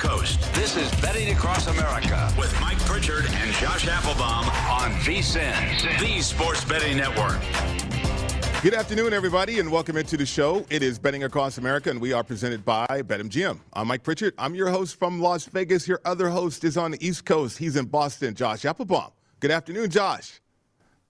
Coast. This is Betting Across America with Mike Pritchard and Josh Applebaum on VSIN, the sports betting network. Good afternoon, everybody, and welcome into the show. It is Betting Across America, and we are presented by BetMGM. I'm Mike Pritchard. I'm your host from Las Vegas. Your other host is on the East Coast. He's in Boston, Josh Applebaum. Good afternoon, Josh.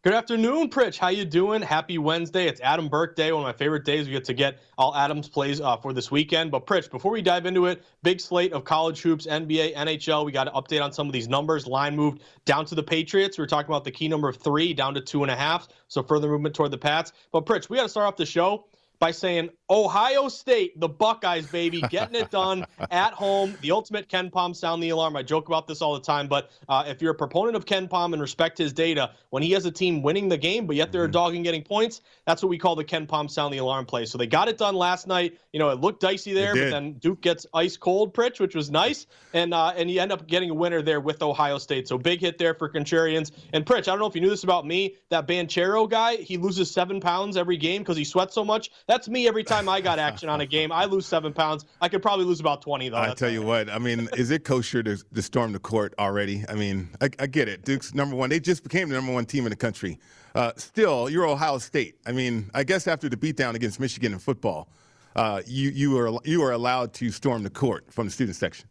Good afternoon, Pritch. How you doing? Happy Wednesday. It's Adam Burke Day, one of my favorite days. We get to get all Adams plays uh, for this weekend. But Pritch, before we dive into it, big slate of college hoops, NBA, NHL. We got to update on some of these numbers. Line moved down to the Patriots. We are talking about the key number of three down to two and a half. So further movement toward the Pats. But Pritch, we got to start off the show by saying Ohio State, the Buckeyes, baby, getting it done at home. The ultimate KenPom sound the alarm. I joke about this all the time, but uh, if you're a proponent of KenPom and respect his data, when he has a team winning the game, but yet they're mm-hmm. a dog and getting points, that's what we call the KenPom sound the alarm play. So they got it done last night. You know, it looked dicey there, but then Duke gets ice cold, Pritch, which was nice, and uh, and you end up getting a winner there with Ohio State. So big hit there for Contrarians. And Pritch, I don't know if you knew this about me. That Banchero guy, he loses seven pounds every game because he sweats so much. That's me every time I got action on a game. I lose seven pounds. I could probably lose about 20, though. I tell you what, I mean, is it kosher to, to storm the court already? I mean, I, I, get it. Duke's number one. They just became the number one team in the country. Uh, still, you're Ohio State. I mean, I guess after the beatdown against Michigan in football, uh, you, you, are, you are allowed to storm the court from the student section.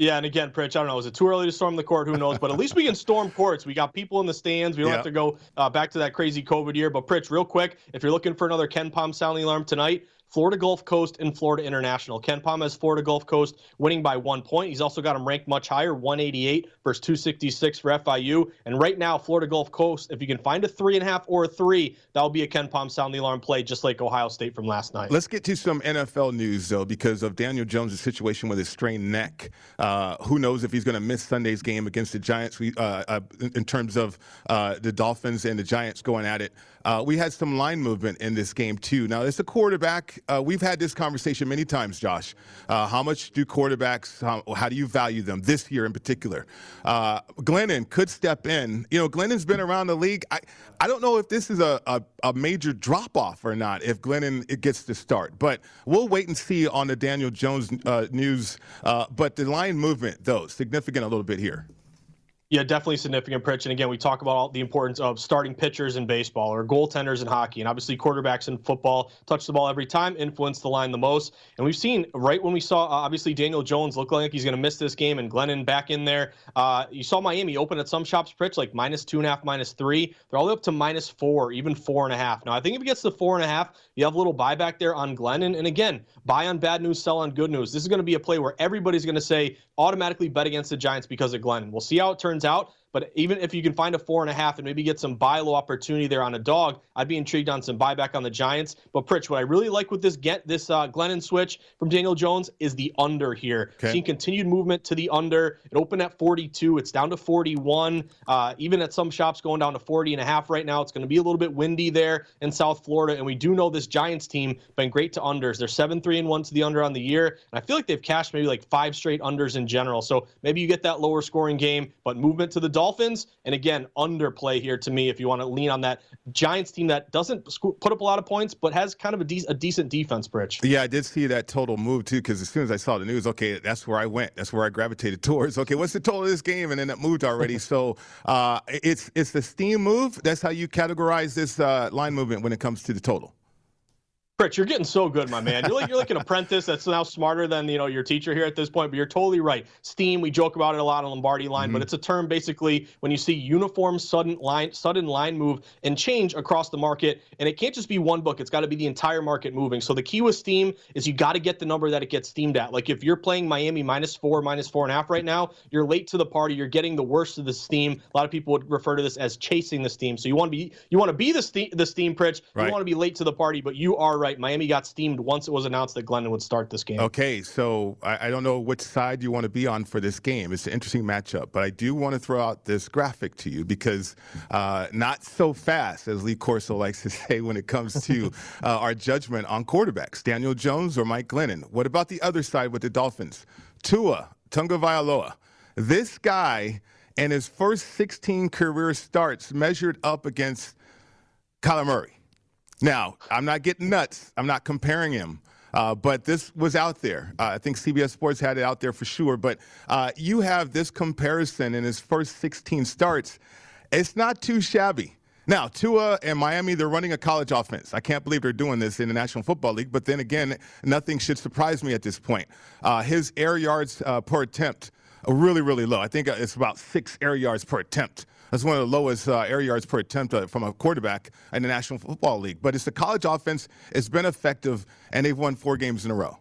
Yeah, and again, Pritch, I don't know. Is it too early to storm the court? Who knows? But at least we can storm courts. We got people in the stands. We don't have to go uh, back to that crazy COVID year. But Pritch, real quick, if you're looking for another KenPom sounding alarm tonight, Florida Gulf Coast and Florida International. KenPom has Florida Gulf Coast winning by one point. He's also got them ranked much higher, 188 versus 266 for FIU. And right now, Florida Gulf Coast, if you can find a three and a half or a three, that'll be a KenPom sound the alarm play, just like Ohio State from last night. Let's get to some NFL news, though, because of Daniel Jones' situation with his strained neck. Uh, who knows if he's going to miss Sunday's game against the Giants we, uh, uh, in terms of uh, the Dolphins and the Giants going at it. Uh, we had some line movement in this game, too. Now, it's a quarterback uh, we've had this conversation many times, Josh. Uh, how much do quarterbacks, how, how, do you value them this year in particular? Uh, Glennon could step in. You know, Glennon's been around the league. I, I don't know if this is a, a, a major drop off or not if Glennon it gets to start, but we'll wait and see on the Daniel Jones uh, news. Uh, but the line movement, though, significant a little bit here. Yeah, definitely significant, Pritch. And again, we talk about all the importance of starting pitchers in baseball or goaltenders in hockey, and obviously quarterbacks in football touch the ball every time, influence the line the most. And we've seen right when we saw uh, obviously Daniel Jones look like he's going to miss this game, and Glennon back in there. Uh, you saw Miami open at some shops, Pritch like minus two and a half, minus three. They're all the way up to minus four, even four and a half. Now, I think if it gets to four and a half, you have a little buyback there on Glennon. And again, buy on bad news, sell on good news. This is going to be a play where everybody's going to say automatically bet against the Giants because of Glennon. We'll see how it turns out. But even if you can find a four and a half and maybe get some buy low opportunity there on a dog, I'd be intrigued on some buyback on the Giants. But Pritch, what I really like with this get this uh, Glennon switch from Daniel Jones is the under here. Okay. Seeing continued movement to the under. It opened at 42. It's down to 41. Uh, even at some shops going down to 40 and a half right now. It's going to be a little bit windy there in South Florida, and we do know this Giants team been great to unders. They're seven three and one to the under on the year, and I feel like they've cashed maybe like five straight unders in general. So maybe you get that lower scoring game, but movement to the Dolphins and again, underplay here to me if you want to lean on that Giants team that doesn't put up a lot of points, but has kind of a, de- a decent defense, Bridge. Yeah, I did see that total move too, because as soon as I saw the news, okay, that's where I went. That's where I gravitated towards. Okay, what's the total of this game? And then it moved already. so uh, it's it's the steam move. That's how you categorize this uh, line movement when it comes to the total. Pritch, you're getting so good, my man. You're like you're like an apprentice that's now smarter than you know your teacher here at this point. But you're totally right. Steam, we joke about it a lot on Lombardi line, mm-hmm. but it's a term basically when you see uniform sudden line sudden line move and change across the market, and it can't just be one book. It's got to be the entire market moving. So the key with Steam is you got to get the number that it gets steamed at. Like if you're playing Miami minus four, minus four and a half right now, you're late to the party. You're getting the worst of the steam. A lot of people would refer to this as chasing the steam. So you want to be you want to be the steam the steam Pritch. Right. You want to be late to the party, but you are right. Miami got steamed once it was announced that Glennon would start this game. Okay, so I, I don't know which side you want to be on for this game. It's an interesting matchup, but I do want to throw out this graphic to you because uh, not so fast, as Lee Corso likes to say when it comes to uh, our judgment on quarterbacks, Daniel Jones or Mike Glennon. What about the other side with the Dolphins? Tua Tagovailoa. This guy and his first 16 career starts measured up against Kyler Murray. Now, I'm not getting nuts. I'm not comparing him. Uh, but this was out there. Uh, I think CBS Sports had it out there for sure. But uh, you have this comparison in his first 16 starts. It's not too shabby. Now, Tua and Miami, they're running a college offense. I can't believe they're doing this in the National Football League. But then again, nothing should surprise me at this point. Uh, his air yards uh, per attempt are really, really low. I think it's about six air yards per attempt. That's one of the lowest uh, air yards per attempt uh, from a quarterback in the National Football League. But it's the college offense. It's been effective, and they've won four games in a row.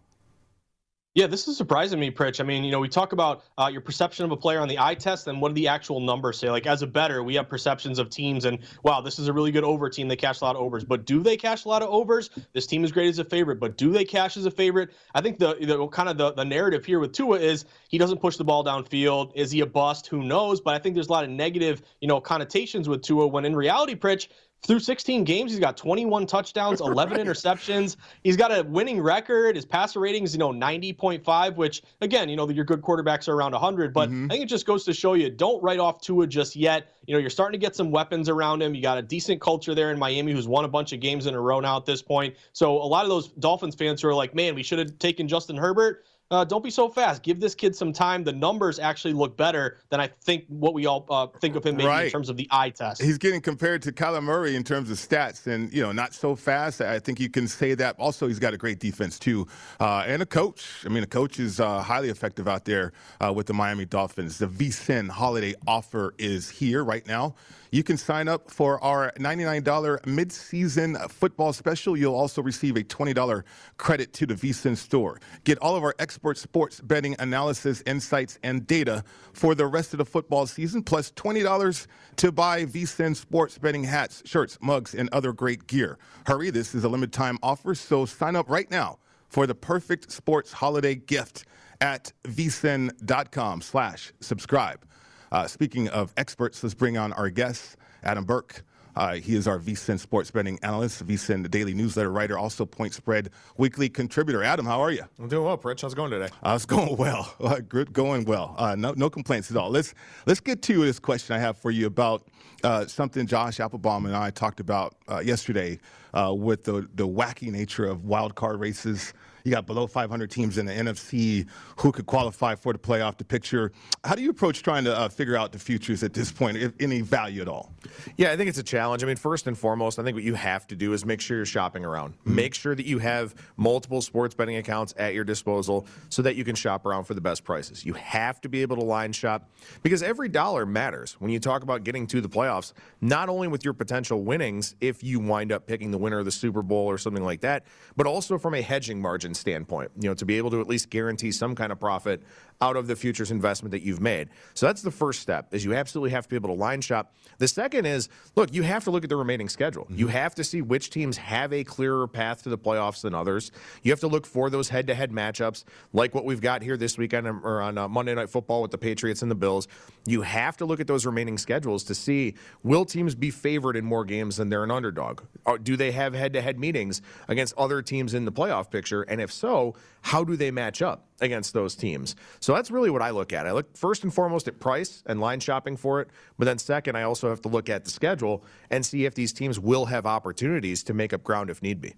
Yeah, this is surprising me, Pritch. I mean, you know, we talk about uh, your perception of a player on the eye test, and what do the actual numbers say? Like, as a better, we have perceptions of teams, and wow, this is a really good over team. They cash a lot of overs, but do they cash a lot of overs? This team is great as a favorite, but do they cash as a favorite? I think the, the kind of the, the narrative here with Tua is he doesn't push the ball downfield. Is he a bust? Who knows? But I think there's a lot of negative, you know, connotations with Tua when in reality, Pritch, through 16 games, he's got 21 touchdowns, 11 right. interceptions. He's got a winning record. His passer rating is, you know, 90.5, which, again, you know, your good quarterbacks are around 100. But mm-hmm. I think it just goes to show you don't write off Tua just yet. You know, you're starting to get some weapons around him. You got a decent culture there in Miami who's won a bunch of games in a row now at this point. So a lot of those Dolphins fans who are like, man, we should have taken Justin Herbert uh, don't be so fast. Give this kid some time. The numbers actually look better than I think what we all uh, think of him maybe right. in terms of the eye test. He's getting compared to Kyler Murray in terms of stats, and you know, not so fast. I think you can say that. Also, he's got a great defense too, uh, and a coach. I mean, a coach is uh, highly effective out there uh, with the Miami Dolphins. The VSIN holiday offer is here right now. You can sign up for our $99 midseason football special. You'll also receive a $20 credit to the VSIN store. Get all of our expert sports betting analysis, insights, and data for the rest of the football season, plus $20 to buy VSIN sports betting hats, shirts, mugs, and other great gear. Hurry, this is a limited time offer, so sign up right now for the perfect sports holiday gift at vsin.com slash subscribe. Uh, speaking of experts, let's bring on our guest, Adam Burke. Uh, he is our VSIN sports betting analyst, VSIN daily newsletter writer, also point spread weekly contributor. Adam, how are you? I'm doing well, Pritch. How's it going today? Uh, it's going well. Uh, good, going well. Uh, no, no complaints at all. Let's let's get to this question I have for you about uh, something Josh Applebaum and I talked about uh, yesterday with the the wacky nature of wild card races You got below 500 teams in the NFC who could qualify for the playoff. The picture. How do you approach trying to uh, figure out the futures at this point, if any value at all? Yeah, I think it's a challenge. I mean, first and foremost, I think what you have to do is make sure you're shopping around. Mm-hmm. Make sure that you have multiple sports betting accounts at your disposal so that you can shop around for the best prices. You have to be able to line shop because every dollar matters when you talk about getting to the playoffs, not only with your potential winnings if you wind up picking the winner of the Super Bowl or something like that, but also from a hedging margin standpoint, you know, to be able to at least guarantee some kind of profit out of the futures investment that you've made. So that's the first step is you absolutely have to be able to line shop. The second is, look, you have to look at the remaining schedule. Mm-hmm. You have to see which teams have a clearer path to the playoffs than others. You have to look for those head-to-head matchups like what we've got here this weekend or on uh, Monday Night Football with the Patriots and the Bills. You have to look at those remaining schedules to see will teams be favored in more games than they're an underdog? Or do they have head-to-head meetings against other teams in the playoff picture? And if so, how do they match up against those teams? So that's really what I look at. I look first and foremost at price and line shopping for it, but then second, I also have to look at the schedule and see if these teams will have opportunities to make up ground if need be.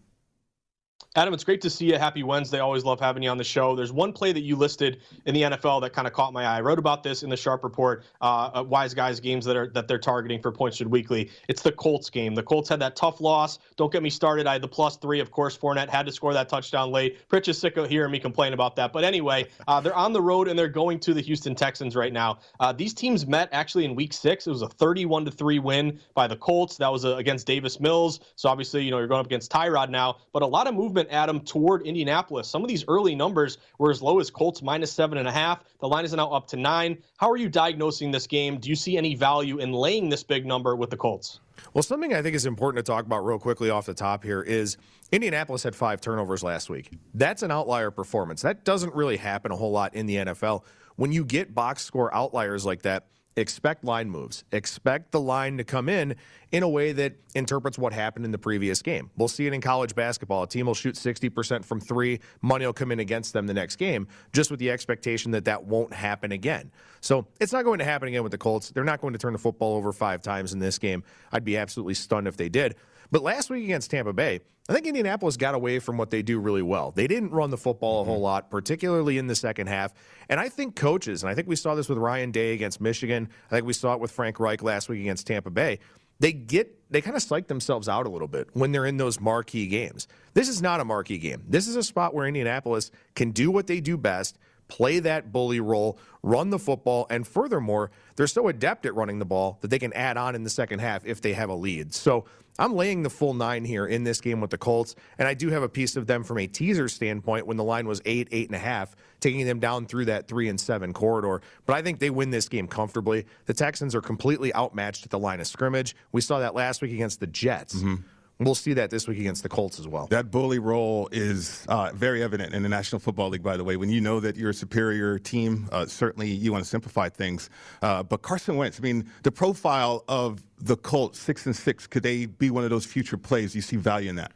Adam, it's great to see you. Happy Wednesday. Always love having you on the show. There's one play that you listed in the NFL that kind of caught my eye. I wrote about this in the Sharp Report, uh, Wise Guys games that are that they're targeting for Points Weekly. It's the Colts game. The Colts had that tough loss. Don't get me started. I had the plus three. Of course, Fournette had to score that touchdown late. Pritch is sick of hearing me complain about that. But anyway, uh, they're on the road and they're going to the Houston Texans right now. Uh, these teams met actually in Week Six. It was a 31 to three win by the Colts. That was uh, against Davis Mills. So obviously, you know, you're going up against Tyrod now. But a lot of movement, Adam, toward Indianapolis. Some of these early numbers were as low as Colts minus seven and a half. The line is now up to nine. How are you diagnosing this game? Do you see any value in laying this big number with the Colts? Well, something I think is important to talk about real quickly off the top here is Indianapolis had five turnovers last week. That's an outlier performance. That doesn't really happen a whole lot in the NFL. When you get box score outliers like that, expect line moves. Expect the line to come in in a way that interprets what happened in the previous game. We'll see it in college basketball. A team will shoot 60% from three, money will come in against them the next game, just with the expectation that that won't happen again. So it's not going to happen again with the Colts. They're not going to turn the football over five times in this game. I'd be absolutely stunned if they did. But last week against Tampa Bay, I think Indianapolis got away from what they do really well. They didn't run the football a whole mm-hmm. lot, particularly in the second half. And I think coaches, and I think we saw this with Ryan Day against Michigan, I think we saw it with Frank Reich last week against Tampa Bay. They get they kind of psych themselves out a little bit when they're in those marquee games. This is not a marquee game. This is a spot where Indianapolis can do what they do best, play that bully role, run the football, and furthermore, they're so adept at running the ball that they can add on in the second half if they have a lead. So I'm laying the full nine here in this game with the Colts, and I do have a piece of them from a teaser standpoint when the line was eight, eight and a half, taking them down through that three and seven corridor. But I think they win this game comfortably. The Texans are completely outmatched at the line of scrimmage. We saw that last week against the Jets. Mm-hmm. We'll see that this week against the Colts as well. That bully role is uh, very evident in the National Football League, by the way. When you know that you're a superior team, uh, certainly you want to simplify things. Uh, but Carson Wentz, I mean, the profile of the Colts, six and six, could they be one of those future plays? You see value in that?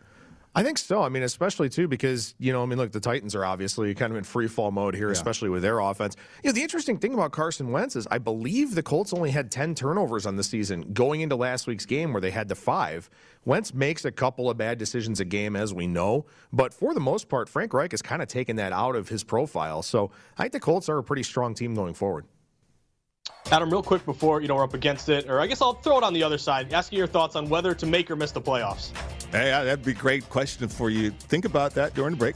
I think so. I mean, especially too because you know, I mean, look, the Titans are obviously kind of in free fall mode here, yeah. especially with their offense. You know, the interesting thing about Carson Wentz is I believe the Colts only had ten turnovers on the season going into last week's game where they had the five. Wentz makes a couple of bad decisions a game, as we know, but for the most part, Frank Reich has kind of taken that out of his profile. So I think the Colts are a pretty strong team going forward. Adam, real quick before you know we're up against it, or I guess I'll throw it on the other side, asking your thoughts on whether to make or miss the playoffs. Hey, that'd be a great question for you. Think about that during the break.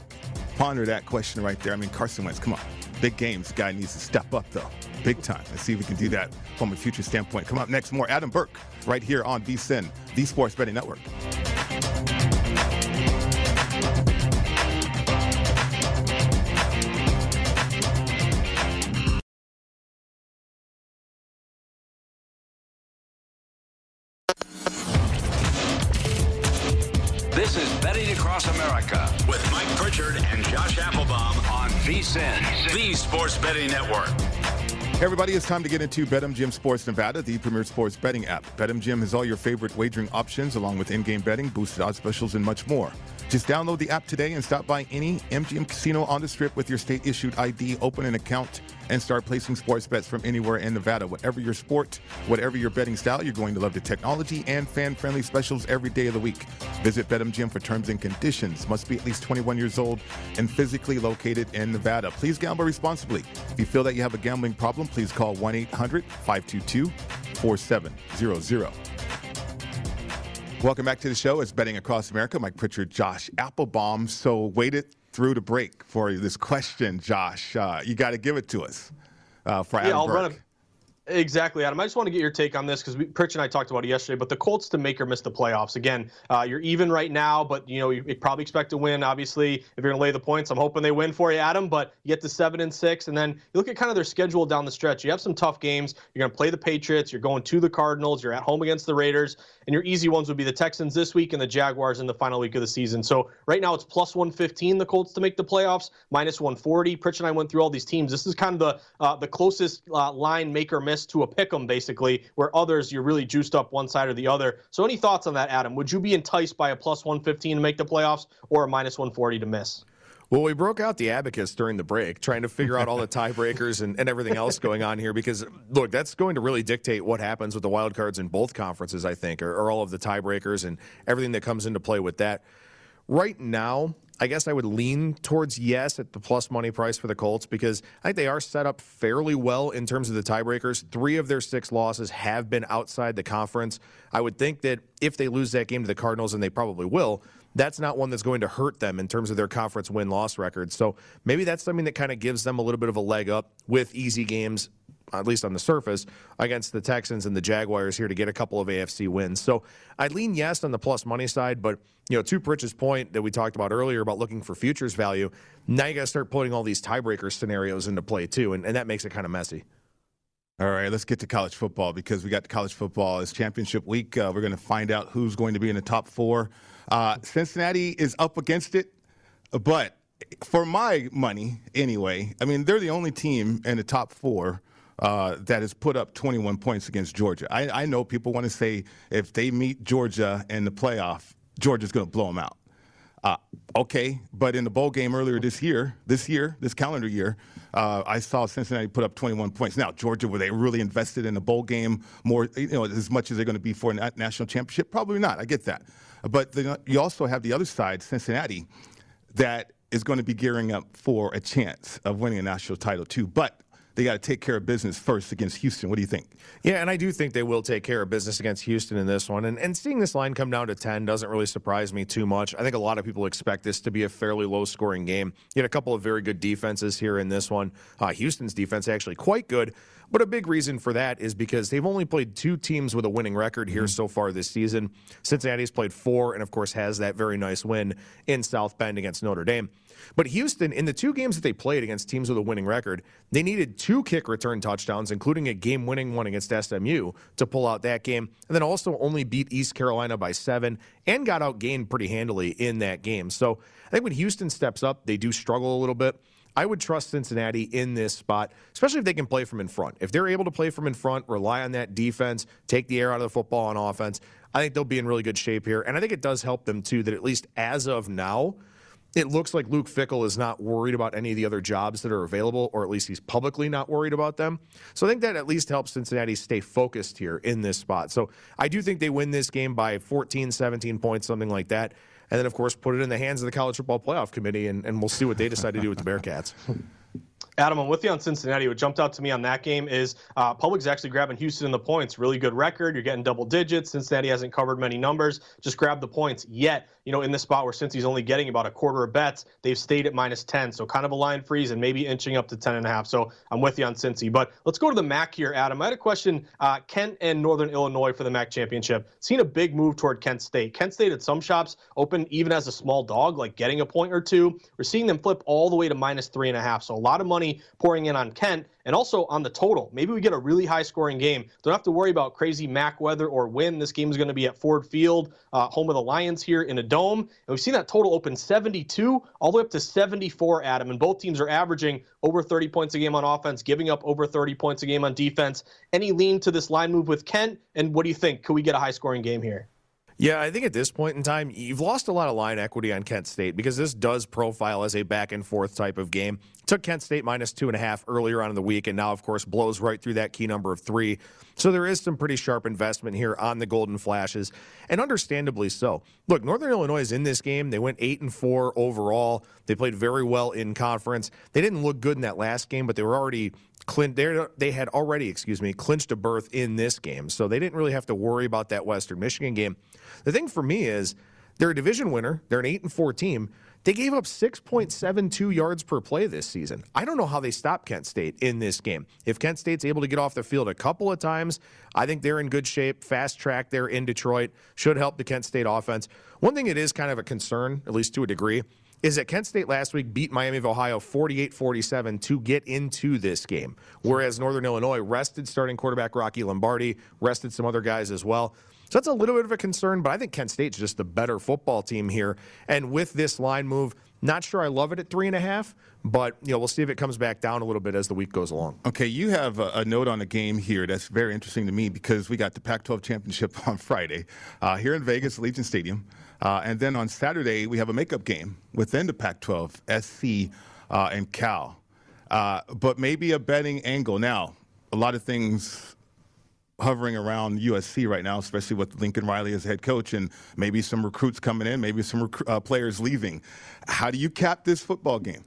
Ponder that question right there. I mean, Carson Wentz, come on, big games. Guy needs to step up though, big time. Let's see if we can do that from a future standpoint. Come up next, more Adam Burke right here on VSIN, the Sports Betting Network. Network. Hey everybody, it's time to get into BetMGM Sports Nevada, the premier sports betting app. BetMGM has all your favorite wagering options, along with in-game betting, boosted odds specials, and much more. Just download the app today and stop by any MGM casino on the strip with your state-issued ID, open an account, and start placing sports bets from anywhere in Nevada. Whatever your sport, whatever your betting style, you're going to love the technology and fan friendly specials every day of the week. Visit BetMGM for terms and conditions. Must be at least 21 years old and physically located in Nevada. Please gamble responsibly. If you feel that you have a gambling problem, please call 1 800 522 4700. Welcome back to the show. It's Betting Across America. Mike Pritchard, Josh Applebaum. So, waited through the break for this question, Josh. Uh, you got to give it to us uh, for Adam yeah, I'll Burke. Exactly, Adam. I just want to get your take on this because Pritch and I talked about it yesterday. But the Colts to make or miss the playoffs again. Uh, you're even right now, but you know you, you probably expect to win. Obviously, if you're going to lay the points, I'm hoping they win for you, Adam. But you get to seven and six, and then you look at kind of their schedule down the stretch. You have some tough games. You're going to play the Patriots. You're going to the Cardinals. You're at home against the Raiders, and your easy ones would be the Texans this week and the Jaguars in the final week of the season. So right now it's plus 115 the Colts to make the playoffs, minus 140. Pritch and I went through all these teams. This is kind of the uh, the closest uh, line make or miss to a pick 'em basically, where others you're really juiced up one side or the other. So, any thoughts on that, Adam? Would you be enticed by a plus 115 to make the playoffs or a minus 140 to miss? Well, we broke out the abacus during the break, trying to figure out all the tiebreakers and, and everything else going on here. Because look, that's going to really dictate what happens with the wild cards in both conferences. I think, or, or all of the tiebreakers and everything that comes into play with that. Right now, I guess I would lean towards yes at the plus money price for the Colts because I think they are set up fairly well in terms of the tiebreakers. Three of their six losses have been outside the conference. I would think that if they lose that game to the Cardinals, and they probably will, that's not one that's going to hurt them in terms of their conference win loss record. So maybe that's something that kind of gives them a little bit of a leg up with easy games at least on the surface, against the Texans and the Jaguars here to get a couple of AFC wins. So I'd lean yes on the plus money side, but you know, to Pritch's point that we talked about earlier about looking for futures value, now you got to start putting all these tiebreaker scenarios into play too, and, and that makes it kind of messy. All right, let's get to college football because we got college football. It's championship week. Uh, we're going to find out who's going to be in the top four. Uh, Cincinnati is up against it, but for my money, anyway, I mean, they're the only team in the top four uh, that has put up 21 points against Georgia. I, I know people want to say if they meet Georgia in the playoff, Georgia's going to blow them out. Uh, okay, but in the bowl game earlier this year, this year, this calendar year, uh, I saw Cincinnati put up 21 points. Now, Georgia, were they really invested in the bowl game more, you know, as much as they're going to be for a national championship? Probably not. I get that. But the, you also have the other side, Cincinnati, that is going to be gearing up for a chance of winning a national title too. But they got to take care of business first against Houston. What do you think? Yeah, and I do think they will take care of business against Houston in this one. And, and seeing this line come down to 10 doesn't really surprise me too much. I think a lot of people expect this to be a fairly low scoring game. You had a couple of very good defenses here in this one. Uh, Houston's defense actually quite good. But a big reason for that is because they've only played two teams with a winning record here mm-hmm. so far this season. Cincinnati's played four, and of course has that very nice win in South Bend against Notre Dame. But Houston, in the two games that they played against teams with a winning record, they needed two kick return touchdowns, including a game winning one against SMU, to pull out that game. And then also only beat East Carolina by seven and got outgained pretty handily in that game. So I think when Houston steps up, they do struggle a little bit. I would trust Cincinnati in this spot, especially if they can play from in front. If they're able to play from in front, rely on that defense, take the air out of the football on offense, I think they'll be in really good shape here. And I think it does help them, too, that at least as of now, it looks like Luke Fickell is not worried about any of the other jobs that are available, or at least he's publicly not worried about them. So I think that at least helps Cincinnati stay focused here in this spot. So I do think they win this game by 14, 17 points, something like that. And then, of course, put it in the hands of the College Football Playoff Committee, and, and we'll see what they decide to do with the Bearcats. Adam, I'm with you on Cincinnati. What jumped out to me on that game is uh, Public's actually grabbing Houston in the points. Really good record. You're getting double digits. Cincinnati hasn't covered many numbers. Just grab the points. Yet, you know, in the spot where since he's only getting about a quarter of bets, they've stayed at minus 10. So kind of a line freeze and maybe inching up to 10 and a half. So I'm with you on Cincy. But let's go to the MAC here, Adam. I had a question. Uh, Kent and Northern Illinois for the MAC championship. Seen a big move toward Kent State. Kent State at some shops open even as a small dog, like getting a point or two. We're seeing them flip all the way to minus three and a half. So a lot of money pouring in on Kent and also on the total. Maybe we get a really high scoring game. Don't have to worry about crazy MAC weather or when. This game is going to be at Ford Field, uh, home of the Lions here in a dome. And we've seen that total open 72 all the way up to 74, Adam. And both teams are averaging over 30 points a game on offense, giving up over 30 points a game on defense. Any lean to this line move with Kent? And what do you think? Could we get a high scoring game here? Yeah, I think at this point in time, you've lost a lot of line equity on Kent State because this does profile as a back and forth type of game. Took Kent State minus two and a half earlier on in the week, and now, of course, blows right through that key number of three. So there is some pretty sharp investment here on the Golden Flashes, and understandably so. Look, Northern Illinois is in this game. They went eight and four overall. They played very well in conference. They didn't look good in that last game, but they were already they had already, excuse me, clinched a berth in this game, so they didn't really have to worry about that Western Michigan game. The thing for me is they're a division winner. They're an eight and four team. They gave up 6.72 yards per play this season. I don't know how they stop Kent State in this game. If Kent State's able to get off the field a couple of times, I think they're in good shape. Fast track there in Detroit should help the Kent State offense. One thing it is kind of a concern, at least to a degree, is that Kent State last week beat Miami of Ohio 48 47 to get into this game, whereas Northern Illinois rested starting quarterback Rocky Lombardi, rested some other guys as well. So that's a little bit of a concern, but I think Kent State's just the better football team here. And with this line move, not sure I love it at three and a half, but you know we'll see if it comes back down a little bit as the week goes along. Okay, you have a, a note on the game here that's very interesting to me because we got the Pac-12 championship on Friday uh, here in Vegas, Allegiant Stadium. Uh, and then on Saturday, we have a makeup game within the Pac 12, SC uh, and Cal. Uh, but maybe a betting angle. Now, a lot of things hovering around USC right now, especially with Lincoln Riley as head coach, and maybe some recruits coming in, maybe some rec- uh, players leaving. How do you cap this football game?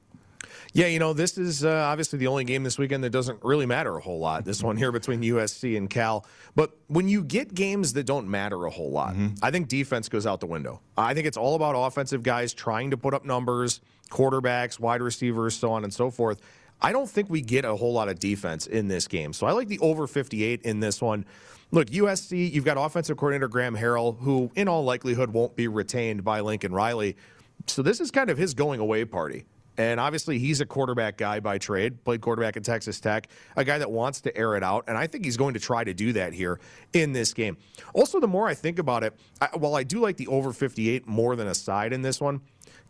Yeah, you know, this is uh, obviously the only game this weekend that doesn't really matter a whole lot. This one here between USC and Cal. But when you get games that don't matter a whole lot, mm-hmm. I think defense goes out the window. I think it's all about offensive guys trying to put up numbers, quarterbacks, wide receivers, so on and so forth. I don't think we get a whole lot of defense in this game. So I like the over 58 in this one. Look, USC, you've got offensive coordinator Graham Harrell, who in all likelihood won't be retained by Lincoln Riley. So this is kind of his going away party. And obviously, he's a quarterback guy by trade, played quarterback at Texas Tech, a guy that wants to air it out. And I think he's going to try to do that here in this game. Also, the more I think about it, I, while I do like the over 58 more than a side in this one,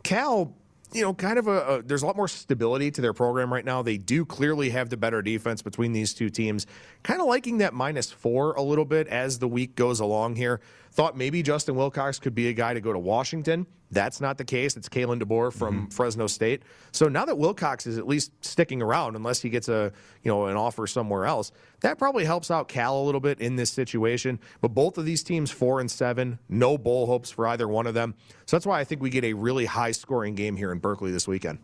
Cal you know, kind of a, a, there's a lot more stability to their program right now. They do clearly have the better defense between these two teams. Kind of liking that minus four a little bit as the week goes along here. Thought maybe Justin Wilcox could be a guy to go to Washington. That's not the case. It's Kalen DeBoer from mm-hmm. Fresno State. So now that Wilcox is at least sticking around, unless he gets a you know an offer somewhere else, that probably helps out Cal a little bit in this situation. But both of these teams, four and seven, no bowl hopes for either one of them. So that's why I think we get a really high scoring game here in Berkeley this weekend.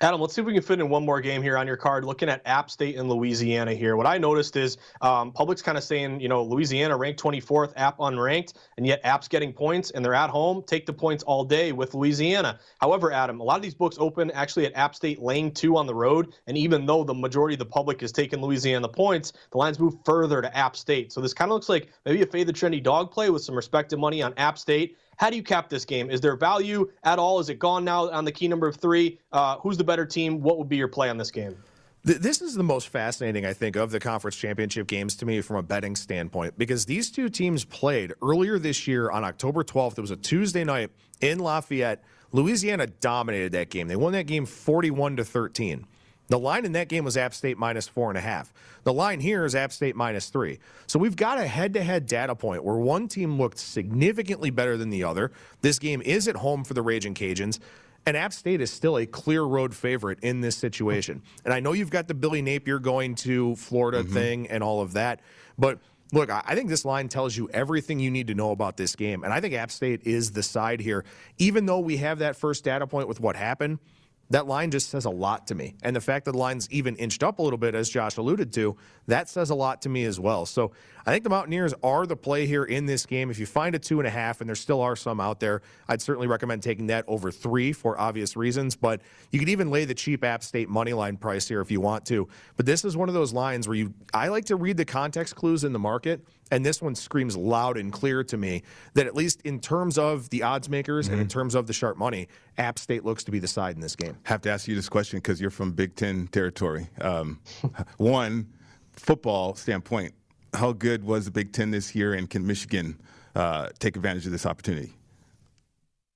Adam, let's see if we can fit in one more game here on your card. Looking at App State and Louisiana here. What I noticed is um, public's kind of saying, you know, Louisiana ranked 24th, App unranked, and yet App's getting points and they're at home. Take the points all day with Louisiana. However, Adam, a lot of these books open actually at App State laying two on the road. And even though the majority of the public is taking Louisiana points, the lines move further to App State. So this kind of looks like maybe a fade the trendy dog play with some respected money on App State how do you cap this game? Is there value at all? Is it gone now on the key number of three? Uh, who's the better team? What would be your play on this game? This is the most fascinating, I think, of the conference championship games to me from a betting standpoint because these two teams played earlier this year on October 12th. It was a Tuesday night in Lafayette. Louisiana dominated that game. They won that game 41 to 13. The line in that game was App State minus four and a half. The line here is App State minus three. So we've got a head to head data point where one team looked significantly better than the other. This game is at home for the Raging Cajuns. And App State is still a clear road favorite in this situation. And I know you've got the Billy Napier going to Florida mm-hmm. thing and all of that. But look, I think this line tells you everything you need to know about this game. And I think App State is the side here. Even though we have that first data point with what happened, that line just says a lot to me. And the fact that the line's even inched up a little bit, as Josh alluded to, that says a lot to me as well. So I think the Mountaineers are the play here in this game. If you find a two and a half, and there still are some out there, I'd certainly recommend taking that over three for obvious reasons. But you could even lay the cheap App State money line price here if you want to. But this is one of those lines where you I like to read the context clues in the market and this one screams loud and clear to me that at least in terms of the odds makers mm-hmm. and in mm-hmm. terms of the sharp money, App State looks to be the side in this game. Have to ask you this question because you're from Big Ten territory. Um, one, football standpoint, how good was the Big Ten this year, and can Michigan uh, take advantage of this opportunity?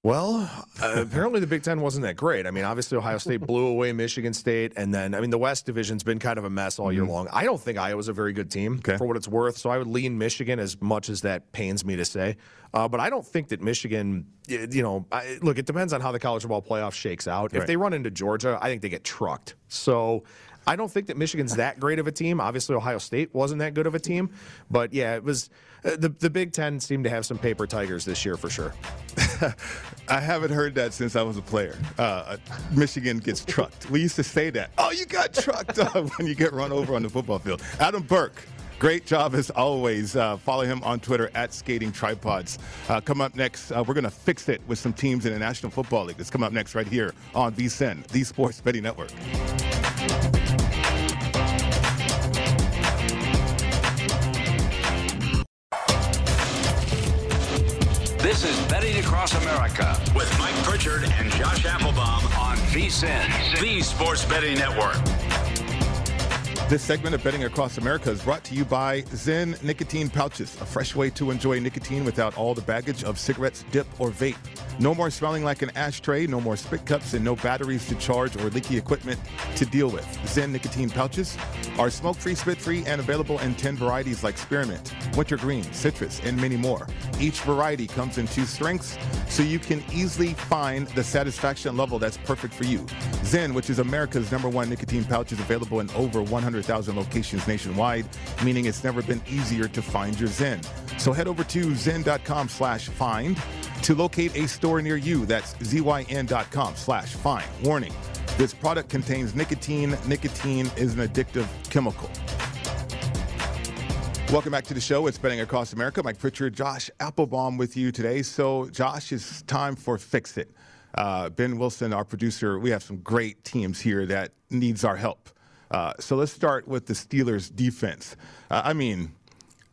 Well, uh, apparently the Big Ten wasn't that great. I mean, obviously Ohio State blew away Michigan State, and then I mean the West Division's been kind of a mess all year mm-hmm. long. I don't think Iowa's a very good team okay. for what it's worth, so I would lean Michigan as much as that pains me to say. Uh, but I don't think that Michigan, you know, I, look, it depends on how the college football playoff shakes out. Right. If they run into Georgia, I think they get trucked. So I don't think that Michigan's that great of a team. Obviously, Ohio State wasn't that good of a team, but yeah, it was uh, the the Big Ten seemed to have some paper tigers this year for sure. I haven't heard that since I was a player. Uh, Michigan gets trucked. We used to say that. Oh, you got trucked when you get run over on the football field. Adam Burke. Great job as always. Uh, follow him on Twitter at Skating Tripods. Uh, come up next, uh, we're going to fix it with some teams in the National Football League. Let's come up next right here on VSIN, the Sports Betting Network. Across America with Mike Pritchard and Josh Applebaum on VSIN, the Sports Betting Network. This segment of Betting Across America is brought to you by ZYN Nicotine Pouches, a fresh way to enjoy nicotine without all the baggage of cigarettes, dip, or vape. No more smelling like an ashtray, no more spit cups, and no batteries to charge or leaky equipment to deal with. ZYN Nicotine Pouches are smoke free, spit free, and available in 10 varieties like spearmint, wintergreen, citrus, and many more. Each variety comes in two strengths, so you can easily find the satisfaction level that's perfect for you. ZYN, which is America's number one nicotine pouch, is available in over 100,000 locations nationwide, meaning it's never been easier to find your Zen. So head over to zyn.com slash find to locate a store near you. That's zyn.com slash find. Warning, this product contains nicotine. Nicotine is an addictive chemical. Welcome back to the show. It's Betting Across America. Mike Pritchard, Josh Applebaum with you today. So, Josh, it's time for Fix It. Uh, ben Wilson, our producer, we have some great teams here that needs our help. Uh, so let's start with the Steelers defense. Uh, I mean,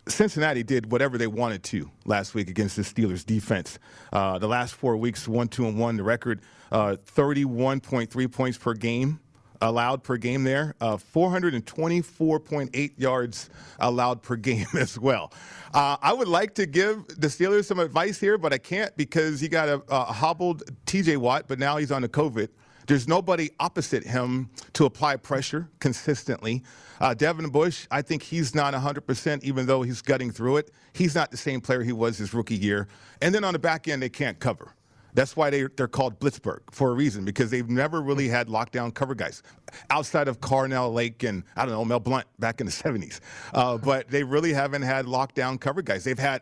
Cincinnati did whatever they wanted to last week against the Steelers defense. Uh, the last four weeks, one, two, and one. The record, uh, 31.3 points per game allowed per game there. Uh, 424.8 yards allowed per game as well. Uh, I would like to give the Steelers some advice here, but I can't because you got a, a hobbled TJ Watt, but now he's on the COVID. There's nobody opposite him to apply pressure consistently. Uh, Devin Bush, I think he's not 100%, even though he's gutting through it. He's not the same player he was his rookie year. And then on the back end, they can't cover. That's why they, they're called Blitzburg for a reason, because they've never really had lockdown cover guys outside of Carnell Lake and, I don't know, Mel Blount back in the 70s. Uh, but they really haven't had lockdown cover guys. They've had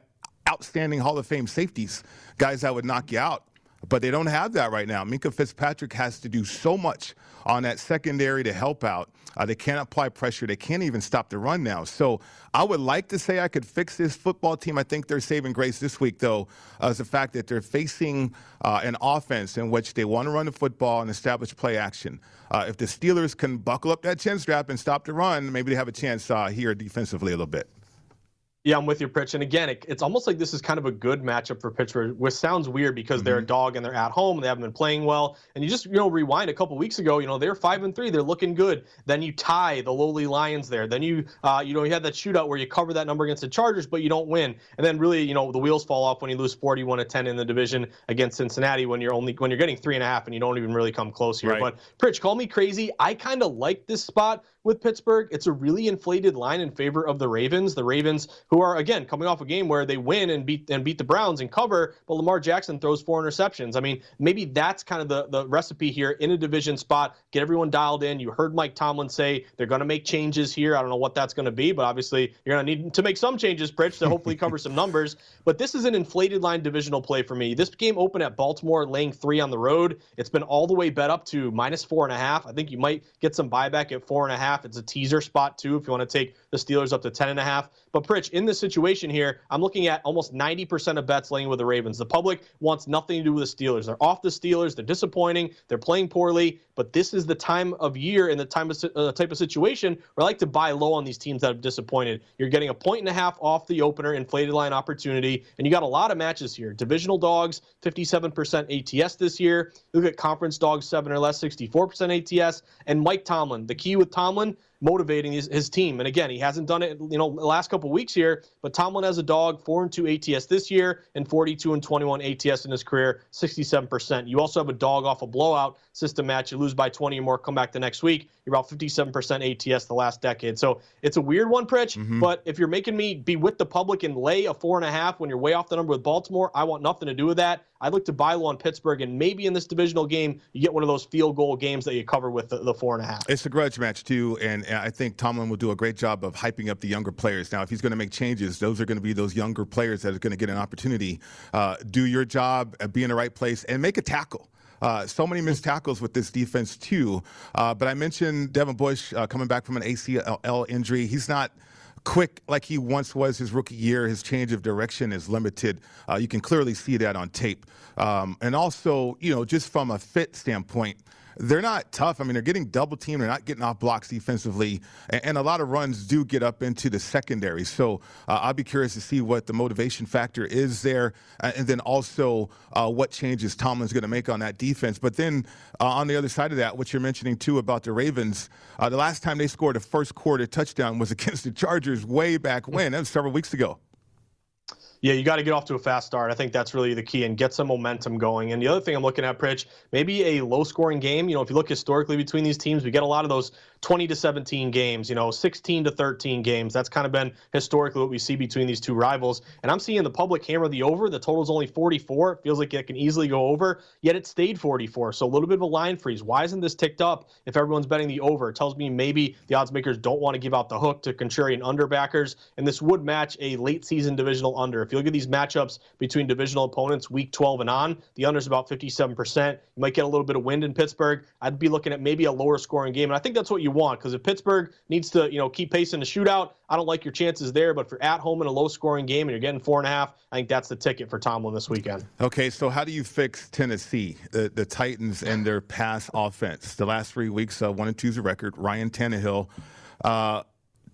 outstanding Hall of Fame safeties, guys that would knock you out but they don't have that right now. Minkah Fitzpatrick has to do so much on that secondary to help out. Uh, they can't apply pressure. They can't even stop the run now. So I would like to say I could fix this football team. I think they're saving grace this week, though, uh, is the fact that they're facing uh, an offense in which they want to run the football and establish play action. Uh, if the Steelers can buckle up that chin strap and stop the run, maybe they have a chance uh, here defensively a little bit. Yeah, I'm with you, Pritch. And again, it, it's almost like this is kind of a good matchup for Pittsburgh, which sounds weird because mm-hmm. they're a mm-hmm. dog and they're at home and they haven't been playing well. And you just, you know, rewind a couple weeks ago, you know, they're five and three, they're looking good. Then you tie the lowly Lions there. Then you, uh, you know, you had that shootout where you cover that number against the Chargers, but you don't win. And then really, you know, the wheels fall off when you lose 41 to 10 in the division against Cincinnati when you're only when you're getting three and a half and you don't even really come close here. Right. But Pritch, call me crazy. I kind of like this spot with Pittsburgh. It's a really inflated line in favor of the Ravens. The Ravens, who are again coming off a game where they win and beat and beat the Browns and cover, but Lamar Jackson throws four interceptions. I mean, maybe that's kind of the the recipe here in a division spot. Get everyone dialed in. You heard Mike Tomlin say they're going to make changes here. I don't know what that's going to be, but obviously you're going to need to make some changes, Pritch, to hopefully cover some numbers. But this is an inflated line divisional play for me. This game opened at Baltimore, laying three on the road. It's been all the way bet up to minus four and a half. I think you might get some buyback at four and a half. It's a teaser spot too if you want to take the Steelers up to ten and a half. But Pritch, in this situation here, I'm looking at almost 90% of bets laying with the Ravens. The public wants nothing to do with the Steelers. They're off the Steelers. They're disappointing. They're playing poorly. But this is the time of year and the time of uh, type of situation where I like to buy low on these teams that have disappointed. You're getting a point and a half off the opener, inflated line opportunity, and you got a lot of matches here. Divisional dogs, 57% ATS this year. Look at conference dogs, seven or less, 64% ATS. And Mike Tomlin. The key with Tomlin, motivating his, his team. And again, he hasn't done it, you know, the last couple weeks here. But Tomlin has a dog, four and two ATS this year, and 42 and 21 ATS in his career, 67%. You also have a dog off a blowout system match. You lose by 20 or more, come back the next week. You're about 57% ATS the last decade. So it's a weird one, Pritch. Mm-hmm. But if you're making me be with the public and lay a four and a half when you're way off the number with Baltimore, I want nothing to do with that. I'd look to buy low on Pittsburgh, and maybe in this divisional game, you get one of those field goal games that you cover with the, the four and a half. It's a grudge match, too, and I think Tomlin will do a great job of hyping up the younger players. Now, if he's going to make changes, those are going to be those younger players that are going to get an opportunity. Uh, do your job, uh, be in the right place, and make a tackle. Uh, so many missed tackles with this defense too. Uh, but I mentioned Devin Bush uh, coming back from an ACL injury. He's not quick like he once was his rookie year. His change of direction is limited. Uh, you can clearly see that on tape. Um, and also, you know, just from a fit standpoint, they're not tough. I mean, they're getting double teamed. They're not getting off blocks defensively, and, and a lot of runs do get up into the secondary. So uh, I'll be curious to see what the motivation factor is there, uh, and then also uh, what changes Tomlin's going to make on that defense. But then uh, on the other side of that, what you're mentioning too about the Ravens, uh, the last time they scored a first quarter touchdown was against the Chargers way back when. That was several weeks ago. Yeah, you got to get off to a fast start. I think that's really the key and get some momentum going. And the other thing I'm looking at, Pritch, maybe a low scoring game. You know, if you look historically between these teams, we get a lot of those 20 to 17 games, you know, 16 to 13 games. That's kind of been historically what we see between these two rivals. And I'm seeing the public hammer the over. The total's only 44. It feels like it can easily go over, yet it stayed 44. So a little bit of a line freeze. Why isn't this ticked up if everyone's betting the over? It tells me maybe the odds makers don't want to give out the hook to contrarian underbackers. And this would match a late season divisional under. If you look at these matchups between divisional opponents week 12 and on, the under's about 57%. You might get a little bit of wind in Pittsburgh. I'd be looking at maybe a lower scoring game. And I think that's what you want because if Pittsburgh needs to, you know, keep pace in the shootout, I don't like your chances there. But for at home in a low scoring game and you're getting four and a half, I think that's the ticket for Tomlin this weekend. Okay, so how do you fix Tennessee, the, the Titans, and their pass offense? The last three weeks, uh, one and two's a record. Ryan Tannehill, uh,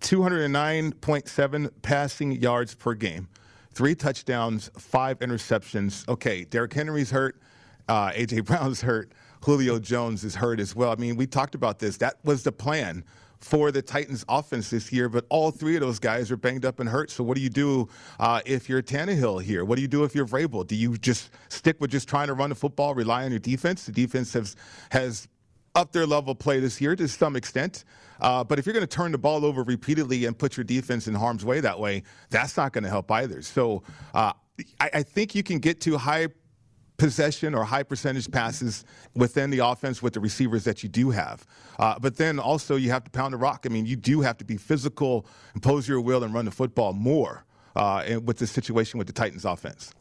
209.7 passing yards per game, three touchdowns, five interceptions. Okay, Derrick Henry's hurt. Uh, A.J. Brown's hurt. Julio Jones is hurt as well. I mean, we talked about this. That was the plan for the Titans offense this year, but all three of those guys are banged up and hurt. So what do you do uh, if you're Tannehill here? What do you do if you're Vrabel? Do you just stick with just trying to run the football, rely on your defense? The defense has has upped their level play this year to some extent. Uh, but if you're going to turn the ball over repeatedly and put your defense in harm's way that way, that's not going to help either. So uh, I, I think you can get to high possession or high percentage passes within the offense with the receivers that you do have. Uh, but then also you have to pound the rock. I mean, you do have to be physical, impose your will, and run the football more uh, with the situation with the Titans offense.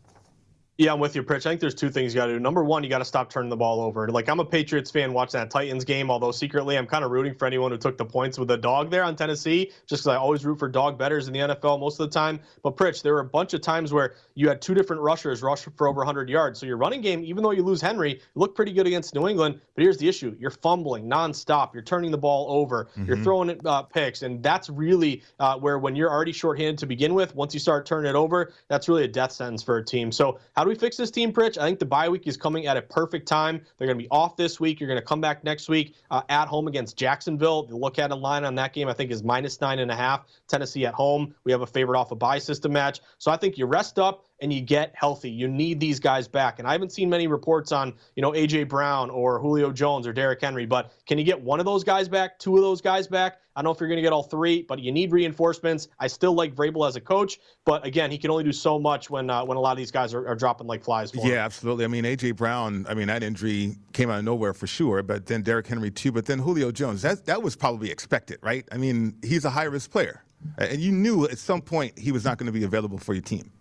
Yeah, I'm with you, Pritch. I think there's two things you got to do. Number one, you got to stop turning the ball over. Like I'm a Patriots fan watching that Titans game, although secretly I'm kind of rooting for anyone who took the points with a dog there on Tennessee, just because I always root for dog betters in the NFL most of the time. But Pritch, there were a bunch of times where you had two different rushers rush for over 100 yards. So your running game, even though you lose Henry, looked pretty good against New England. But here's the issue: you're fumbling nonstop. You're turning the ball over. Mm-hmm. You're throwing it uh, picks, and that's really uh, where when you're already shorthanded to begin with, once you start turning it over, that's really a death sentence for a team. So how do we fix this team, Pritch? I think the bye week is coming at a perfect time. They're going to be off this week. You're going to come back next week uh, at home against Jacksonville. The look at a line on that game, I think, is minus nine and a half. Tennessee at home. We have a favorite off a bye system match. So I think you rest up and you get healthy. You need these guys back. And I haven't seen many reports on, you know, AJ Brown or Julio Jones or Derrick Henry, but can you get one of those guys back, two of those guys back? I don't know if you're going to get all three, but you need reinforcements. I still like Vrabel as a coach, but again, he can only do so much when uh, when a lot of these guys are, are dropping like flies. yeah, absolutely. I mean, AJ Brown. I mean, that injury came out of nowhere for sure, but then Derrick Henry too. But then Julio Jones. That that was probably expected, right? I mean, he's a high risk player, and you knew at some point he was not going to be available for your team.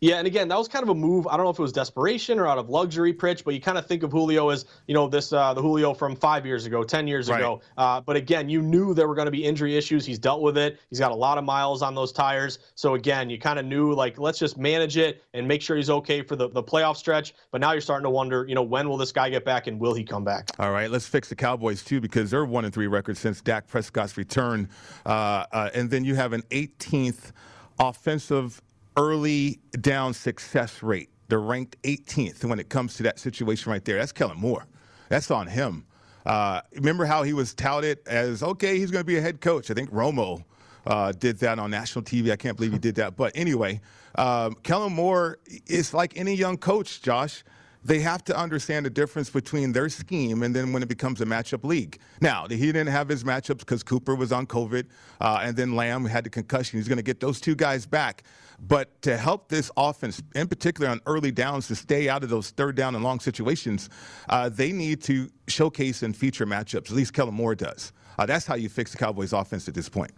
Yeah, and again, that was kind of a move. I don't know if it was desperation or out of luxury, Pritch, but you kind of think of Julio as, you know, this uh, the Julio from five years ago, ten years right. ago. Uh, but again, you knew there were going to be injury issues. He's dealt with it. He's got a lot of miles on those tires. So again, you kind of knew like let's just manage it and make sure he's okay for the the playoff stretch. But now you're starting to wonder, you know, when will this guy get back and will he come back? All right, let's fix the Cowboys too because they're one and three records since Dak Prescott's return, uh, uh and then you have an 18th offensive early down success rate. They're ranked 18th when it comes to that situation right there. That's Kellen Moore. That's on him. Uh, remember how he was touted as okay, he's going to be a head coach. I think Romo uh, did that on national TV. I can't believe he did that. But anyway, um, Kellen Moore is like any young coach, Josh they have to understand the difference between their scheme and then when it becomes a matchup league. Now, he didn't have his matchups because Cooper was on COVID, uh, and then Lamb had the concussion. He's going to get those two guys back. But to help this offense, in particular on early downs, to stay out of those third down and long situations, uh, they need to showcase and feature matchups. At least Kellen Moore does. Uh, that's how you fix the Cowboys' offense at this point.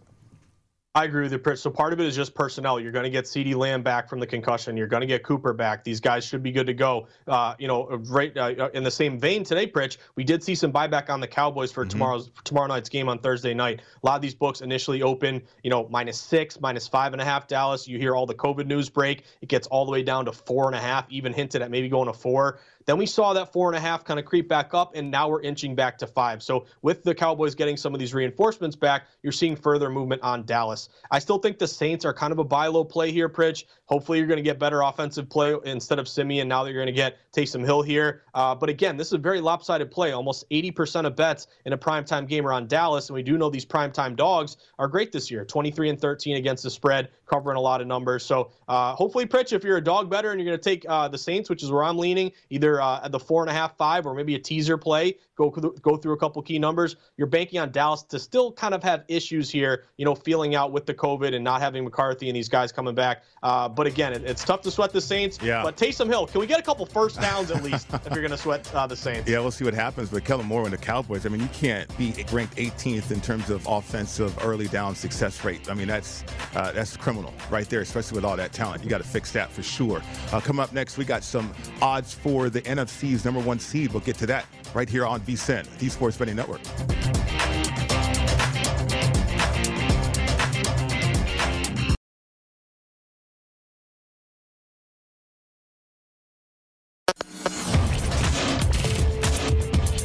I agree with you, Pritch. So part of it is just personnel. You're going to get CeeDee Lamb back from the concussion. You're going to get Cooper back. These guys should be good to go. Uh, you know, right uh, in the same vein today, Pritch, we did see some buyback on the Cowboys for mm-hmm. tomorrow's for tomorrow night's game on Thursday night. A lot of these books initially open, you know, minus six, minus five and a half. Dallas. You hear all the COVID news break. It gets all the way down to four and a half. Even hinted at maybe going to four. Then we saw that four and a half kind of creep back up, and now we're inching back to five. So with the Cowboys getting some of these reinforcements back, you're seeing further movement on Dallas. I still think the Saints are kind of a buy low play here, Pritch. Hopefully, you're going to get better offensive play instead of Siemian. Now that you're going to get Taysom Hill here, uh, but again, this is a very lopsided play. Almost 80% of bets in a primetime game are on Dallas, and we do know these primetime dogs are great this year. 23 and 13 against the spread, covering a lot of numbers. So uh, hopefully, Pritch, if you're a dog better and you're going to take uh, the Saints, which is where I'm leaning, either uh, at the four and a half, five, or maybe a teaser play. Go go through a couple key numbers. You're banking on Dallas to still kind of have issues here, you know, feeling out with the COVID and not having McCarthy and these guys coming back. Uh, but again, it, it's tough to sweat the Saints. Yeah. But Taysom Hill, can we get a couple first downs at least if you're going to sweat uh, the Saints? Yeah, we'll see what happens. But Kellen Moore and the Cowboys, I mean, you can't be ranked 18th in terms of offensive early down success rate. I mean, that's uh, that's criminal right there, especially with all that talent. You got to fix that for sure. Uh, come up next, we got some odds for the NFC's number one seed. We'll get to that right here on VSIN, the Sports Betting Network.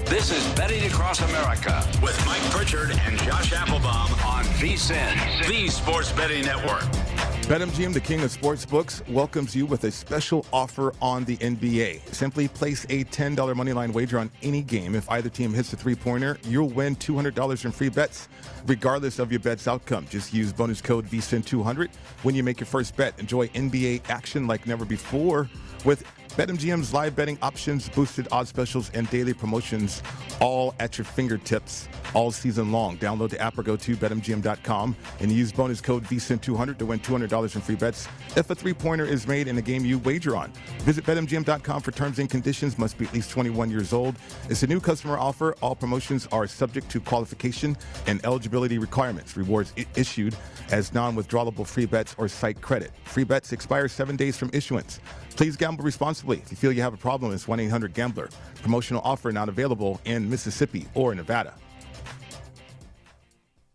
This is Betting Across America with Mike Pritchard and Josh Applebaum on VSIN, the Sports Betting Network. BetMGM, the king of sportsbooks, welcomes you with a special offer on the NBA. Simply place a $10 moneyline wager on any game. If either team hits a three pointer, you'll win $200 in free bets, regardless of your bet's outcome. Just use bonus code VSIN200 when you make your first bet. Enjoy NBA action like never before with BetMGM's live betting options, boosted odds specials, and daily promotions all at your fingertips all season long. Download the app or go to betmgm.com and use bonus code VSIN200 to win $200 in free bets if a three pointer is made in a game you wager on. Visit betmgm.com for terms and conditions. Must be at least 21 years old. It's a new customer offer. All promotions are subject to qualification and eligibility requirements. Rewards I- issued as non withdrawable free bets or site credit. Free bets expire seven days from issuance. Please gamble responsibly. If you feel you have a problem, it's 1 800 Gambler. Promotional offer not available in Mississippi or Nevada.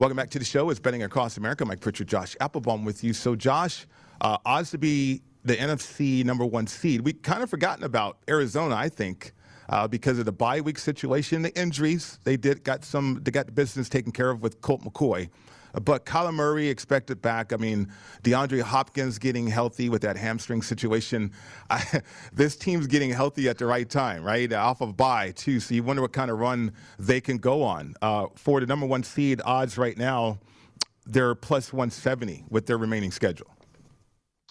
Welcome back to the show. It's Betting Across America. Mike Pritchard, Josh Applebaum with you. So, Josh, uh, odds to be the NFC number one seed. We kind of forgotten about Arizona, I think. Uh, because of the bye week situation, the injuries, they did got some, they got the business taken care of with Colt McCoy. But Kyler Murray expected back. I mean, DeAndre Hopkins getting healthy with that hamstring situation. I, this team's getting healthy at the right time, right? Off of bye, too. So you wonder what kind of run they can go on. Uh, for the number one seed odds right now, they're plus 170 with their remaining schedule.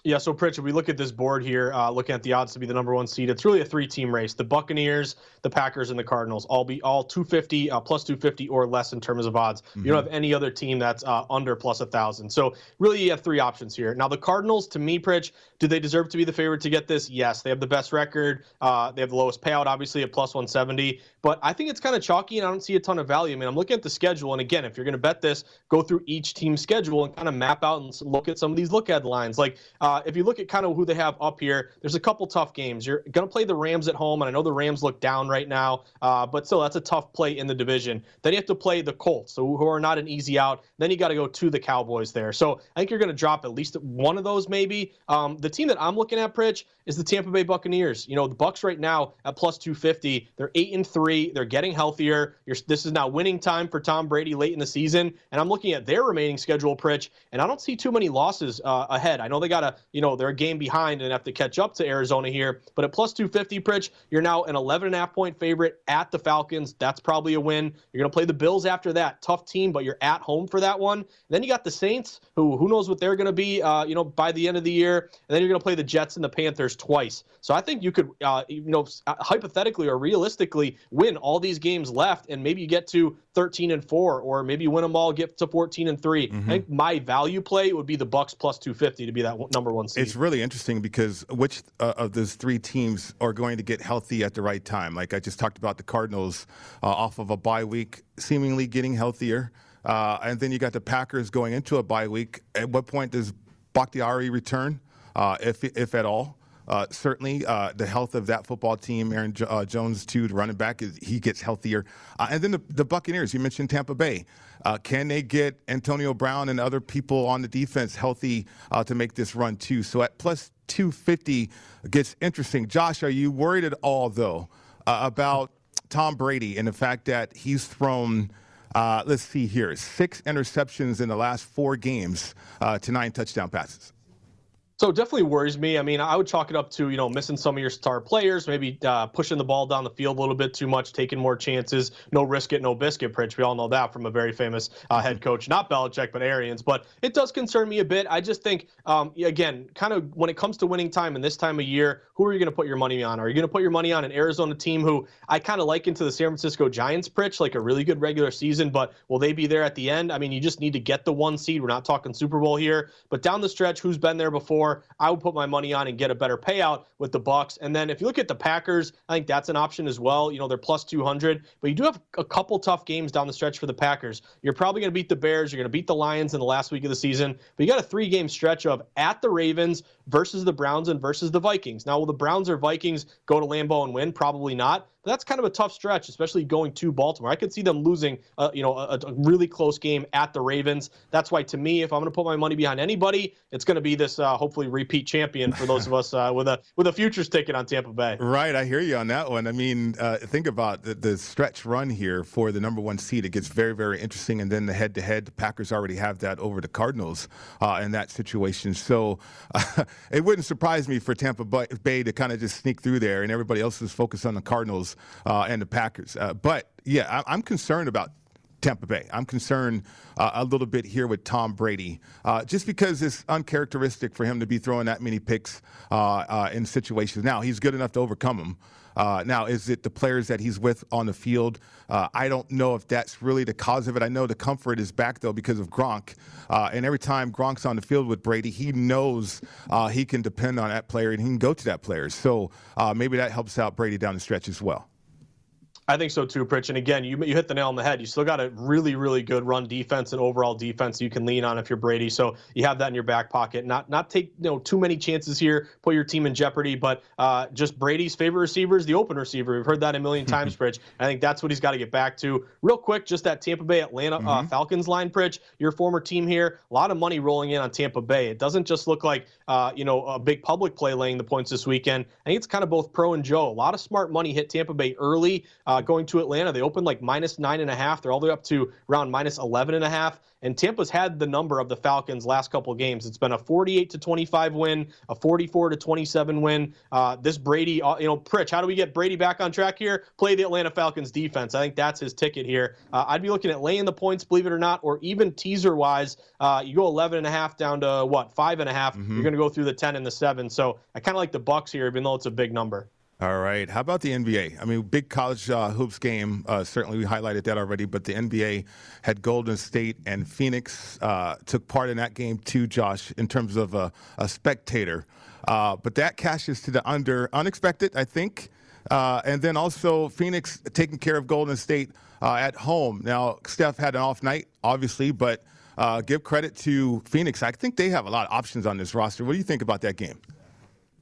Yeah, so Pritch, if we look at this board here, uh, looking at the odds to be the number one seed, it's really a three-team race. The Buccaneers, the Packers, and the Cardinals all be all 250, uh, plus 250 or less in terms of odds. Mm-hmm. You don't have any other team that's uh, under plus a thousand. So really, you have three options here. Now, the Cardinals, to me, Pritch, do they deserve to be the favorite to get this? Yes, they have the best record. Uh, they have the lowest payout, obviously, at plus 170. But I think it's kind of chalky, and I don't see a ton of value. I mean, I'm looking at the schedule, and again, if you're going to bet this, go through each team's schedule and kind of map out and look at some of these look ahead lines. Like uh, if you look at kind of who they have up here, there's a couple tough games. You're going to play the Rams at home, and I know the Rams look down right now, uh, but still, that's a tough play in the division. Then you have to play the Colts, so who are not an easy out. Then you got to go to the Cowboys there. So I think you're going to drop at least one of those, maybe. Um, the team that I'm looking at, Pritch, is the Tampa Bay Buccaneers. You know, the Bucks right now at plus 250. They're eight and three. They're getting healthier. You're, this is now winning time for Tom Brady late in the season, and I'm looking at their remaining schedule, Pritch, and I don't see too many losses uh, ahead. I know they got a you know, they're a game behind and have to catch up to Arizona here. But at plus 250, Pritch, you're now an 11 and a half point favorite at the Falcons. That's probably a win. You're going to play the Bills after that. Tough team, but you're at home for that one. And then you got the Saints, who who knows what they're going to be, uh, you know, by the end of the year. And then you're going to play the Jets and the Panthers twice. So I think you could, uh, you know, uh, hypothetically or realistically win all these games left, and maybe you get to 13 and four, or maybe win them all, get to 14 and 3 mm-hmm. I think my value play would be the Bucks plus 250 to be that number one seed. It's really interesting because which uh, of those three teams are going to get healthy at the right time? Like I just talked about the Cardinals uh, off of a bye week, seemingly getting healthier. Uh, and then you got the Packers going into a bye week. At what point does Bakhtiari return, uh, if if at all? Uh, certainly, uh, the health of that football team, Aaron jo- uh, Jones, too, the running back, is, he gets healthier. Uh, and then the, the, Buccaneers, you mentioned Tampa Bay. Uh, can they get Antonio Brown and other people on the defense healthy uh, to make this run, too? So at plus 250 gets interesting. Josh, are you worried at all, though, about Tom Brady and the fact that he's thrown. let's see here, six interceptions in the last four games to nine touchdown passes. So definitely worries me. I mean, I would chalk it up to you know missing some of your star players, maybe uh, pushing the ball down the field a little bit too much, taking more chances. No risk it, no biscuit. Pritch. We all know that from a very famous uh, head mm-hmm. coach, not Belichick, but Arians. But it does concern me a bit. I just think, um, again, kind of when it comes to winning time and this time of year, who are you going to put your money on? Are you going to put your money on an Arizona team who I kind of liken to the San Francisco Giants, Pritch, like a really good regular season, but will they be there at the end? I mean, you just need to get the one seed. We're not talking Super Bowl here, but down the stretch, who's been there before? I would put my money on and get a better payout with the Bucks. And then if you look at the Packers, I think that's an option as well. You know, they're plus 200, but you do have a couple tough games down the stretch for the Packers. You're probably going to beat the Bears, you're going to beat the Lions in the last week of the season, but you got a three-game stretch of at the Ravens versus the Browns and versus the Vikings. Now, will the Browns or Vikings go to Lambeau and win? Probably not. But that's kind of a tough stretch, especially going to Baltimore. I could see them losing, uh, you know, a, a, really close game at the Ravens. That's why, to me, if I'm going to put my money behind anybody, it's going to be this uh, hopefully repeat champion for those of us uh, with a with a futures ticket on Tampa Bay. Right, I hear you on that one. I mean, uh, think about the, the, stretch run here for the number one seed. It gets very, very interesting, and then the head-to-head, the Packers already have that over the Cardinals uh, in that situation. So it wouldn't surprise me for Tampa Bay to kind of just sneak through there, and everybody else is focused on the Cardinals uh, and the Packers. Uh, but yeah, I, am concerned about Tampa Bay. I'm concerned uh, a little bit here with Tom Brady, uh, just because it's uncharacteristic for him to be throwing that many picks uh, uh in situations. Now he's good enough to overcome them. Uh, now, is it the players that he's with on the field? Uh, I don't know if that's really the cause of it. I know the comfort is back though because of Gronk, and every time Gronk's on the field with Brady, he knows he can depend on that player and he can go to that player. So maybe that helps out Brady down the stretch as well. I think so too, Pritch. And again, you you hit the nail on the head. You still got a really, really good run defense and overall defense you can lean on if you're Brady. So you have that in your back pocket. Not not take you know too many chances here, put your team in jeopardy. But uh, just Brady's favorite receiver is the open receiver. We've heard that a million times, Pritch. I think that's what he's got to get back to. Real quick, just that Tampa Bay Atlanta uh, mm-hmm. uh, Falcons line, Pritch. Your former team here, a lot of money rolling in on Tampa Bay. It doesn't just look like uh, you know a big public play laying the points this weekend. I think it's kind of both pro and Joe. A lot of smart money hit Tampa Bay early, uh, going to Atlanta. They they opened like minus nine and a half. They're all the way up to around minus 11 and a half. And Tampa's had the number of the Falcons last couple games. It's been a 48 to 25 win, a 44 to 27 win. Uh, this Brady, uh, you know, Pritch, how do we get Brady back on track here? Play the Atlanta Falcons defense. I think that's his ticket here. Uh, I'd be looking at laying the points, believe it or not, or even teaser wise, uh, you go 11 and a half down to what, five and a half. Mm-hmm. You're going to go through the 10 and the seven. So I kind of like the Bucks here, even though it's a big number. All right. How about the NBA? I mean, big college uh, hoops game. Uh, certainly, we highlighted that already. But the NBA had Golden State and Phoenix uh, took part in that game too, Josh, in terms of a, a spectator. Uh, but that cashes to the under, unexpected, I think. Uh, and then also Phoenix taking care of Golden State uh, at home. Now, Steph had an off night, obviously, but give credit to Phoenix. I think they have a lot of options on this roster. What do you think about that game?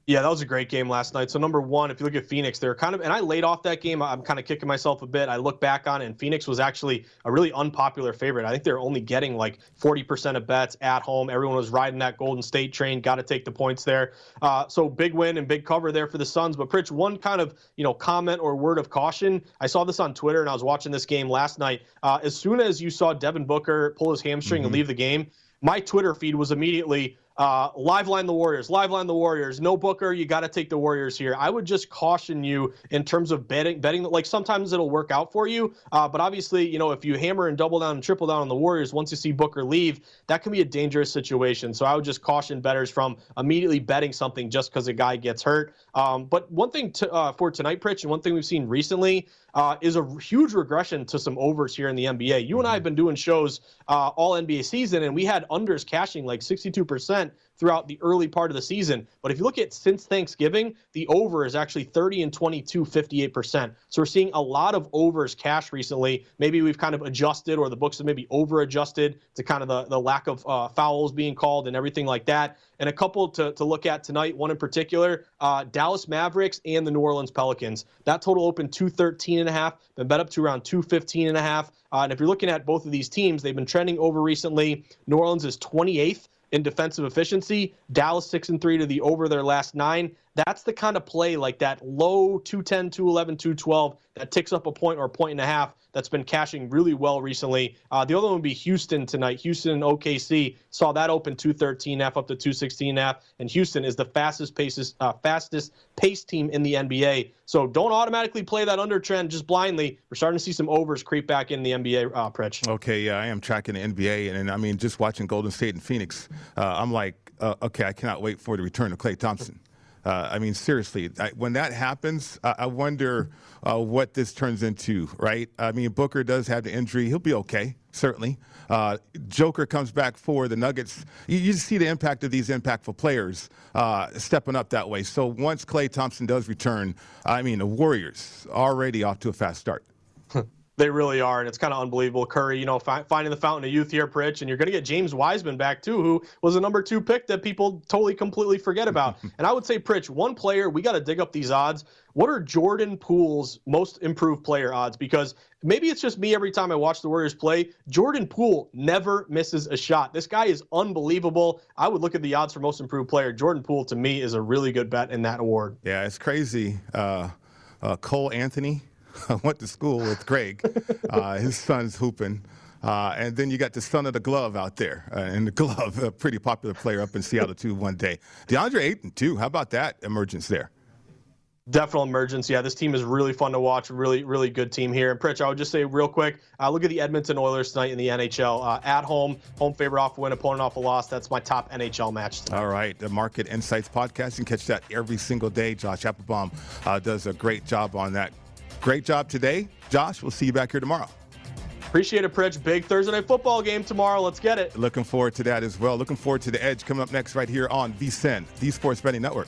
Yeah, that was a great game last night. So number one, if you look at Phoenix, they're kind of, and I laid off that game. I'm kind of kicking myself a bit. I look back on it, and Phoenix was actually a really unpopular favorite. I think they're only getting like 40% of bets at home. Everyone was riding that Golden State train. Got to take the points there. Uh, so big win and big cover there for the Suns. But Pritch, one kind of you know comment or word of caution. I saw this on Twitter, and I was watching this game last night. Uh, as soon as you saw Devin Booker pull his hamstring mm-hmm. and leave the game, my Twitter feed was immediately uh, live line the Warriors, live line the Warriors. No Booker, you got to take the Warriors here. I would just caution you in terms of betting. Betting like sometimes it'll work out for you, uh, but obviously, you know, if you hammer and double down and triple down on the Warriors once you see Booker leave, that can be a dangerous situation. So I would just caution betters from immediately betting something just because a guy gets hurt. Um, but one thing to, uh, for tonight, Pritch, and one thing we've seen recently uh, is a huge regression to some overs here in the NBA. You and I have been doing shows uh, all NBA season, and we had unders cashing like 62% throughout the early part of the season. But if you look at since Thanksgiving, the over is actually 30 and 22, 58%. So we're seeing a lot of overs cash recently. Maybe we've kind of adjusted, or the books have maybe over adjusted to kind of the, the lack of uh, fouls being called and everything like that. And a couple to, to look at tonight, one in particular, uh, Dallas Mavericks and the New Orleans Pelicans. That total opened 213 and a half, been bet up to around 215 and a half. Uh, and if you're looking at both of these teams, they've been trending over recently. New Orleans is 28th in defensive efficiency. Dallas six and three to the over their last nine. That's the kind of play like that low 210, 211, 212 that ticks up a point or a point and a half that's been cashing really well recently. Uh, the other one would be Houston tonight. Houston and OKC saw that open 213 F up to 216 F, and Houston is the fastest paces, uh, fastest pace team in the NBA. So don't automatically play that under trend just blindly. We're starting to see some overs creep back in the NBA, uh, Pritch. Okay, yeah, I am tracking the NBA, and, and I mean, just watching Golden State and Phoenix, uh, I'm like, uh, okay, I cannot wait for the return of Klay Thompson. Uh, I mean, seriously, I, when that happens, I, I wonder uh, what this turns into, right? I mean, Booker does have the injury. He'll be okay, certainly. Uh, Joker comes back for the Nuggets. You, you see the impact of these impactful players uh, stepping up that way. So once Klay Thompson does return, I mean, the Warriors already off to a fast start. They really are, and it's kind of unbelievable. Curry, you know, fi- finding the fountain of youth here, Pritch, and you're going to get James Wiseman back too, who was a number two pick that people totally completely forget about. and I would say, Pritch, one player we got to dig up these odds. What are Jordan Poole's most improved player odds? Because maybe it's just me every time I watch the Warriors play. Jordan Poole never misses a shot. This guy is unbelievable. I would look at the odds for most improved player. Jordan Poole to me is a really good bet in that award. Yeah, it's crazy. Uh, uh, Cole Anthony I went to school with Greg. Uh, his son's hooping. Uh, and then you got the son of the glove out there, uh, and the glove, a pretty popular player up in Seattle too. One day, DeAndre Ayton too. How about that emergence there? Definite emergence. Yeah, this team is really fun to watch. Really, really good team here. And Pritch, I would just say real quick, uh, look at the Edmonton Oilers tonight in the NHL. Uh, at home, home favorite off a win, opponent off a loss. That's my top NHL match tonight. All right, the Market Insights podcast. You can catch that every single day. Josh Applebaum uh, does a great job on that. Great job today, Josh. We'll see you back here tomorrow. Appreciate it, Pritch. Big Thursday night football game tomorrow. Let's get it. Looking forward to that as well. Looking forward to the Edge coming up next right here on VSIN, the Sports Betting Network.